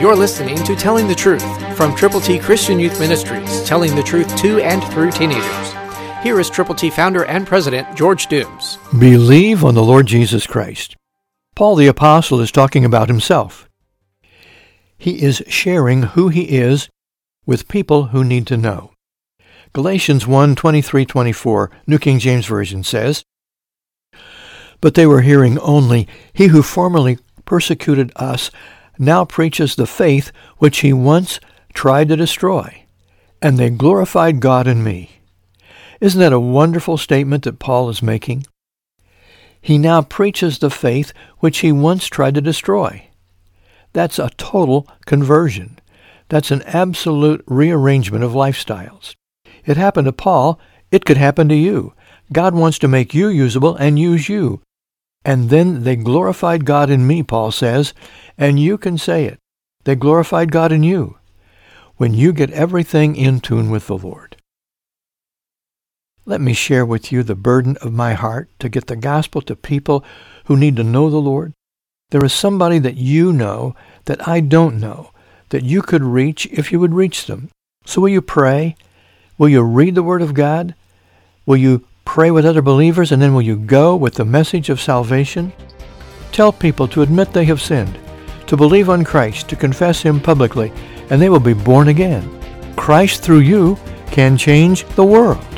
You're listening to Telling the Truth from Triple T Christian Youth Ministries, telling the truth to and through teenagers. Here is Triple T founder and president George Dooms. Believe on the Lord Jesus Christ. Paul the Apostle is talking about himself. He is sharing who he is with people who need to know. Galatians 1 23 24, New King James Version says, But they were hearing only, He who formerly persecuted us now preaches the faith which he once tried to destroy, and they glorified God in me. Isn't that a wonderful statement that Paul is making? He now preaches the faith which he once tried to destroy. That's a total conversion. That's an absolute rearrangement of lifestyles. It happened to Paul. It could happen to you. God wants to make you usable and use you. And then they glorified God in me, Paul says, and you can say it. They glorified God in you when you get everything in tune with the Lord. Let me share with you the burden of my heart to get the gospel to people who need to know the Lord. There is somebody that you know that I don't know that you could reach if you would reach them. So will you pray? Will you read the Word of God? Will you pray with other believers and then will you go with the message of salvation? Tell people to admit they have sinned to believe on Christ, to confess Him publicly, and they will be born again. Christ through you can change the world.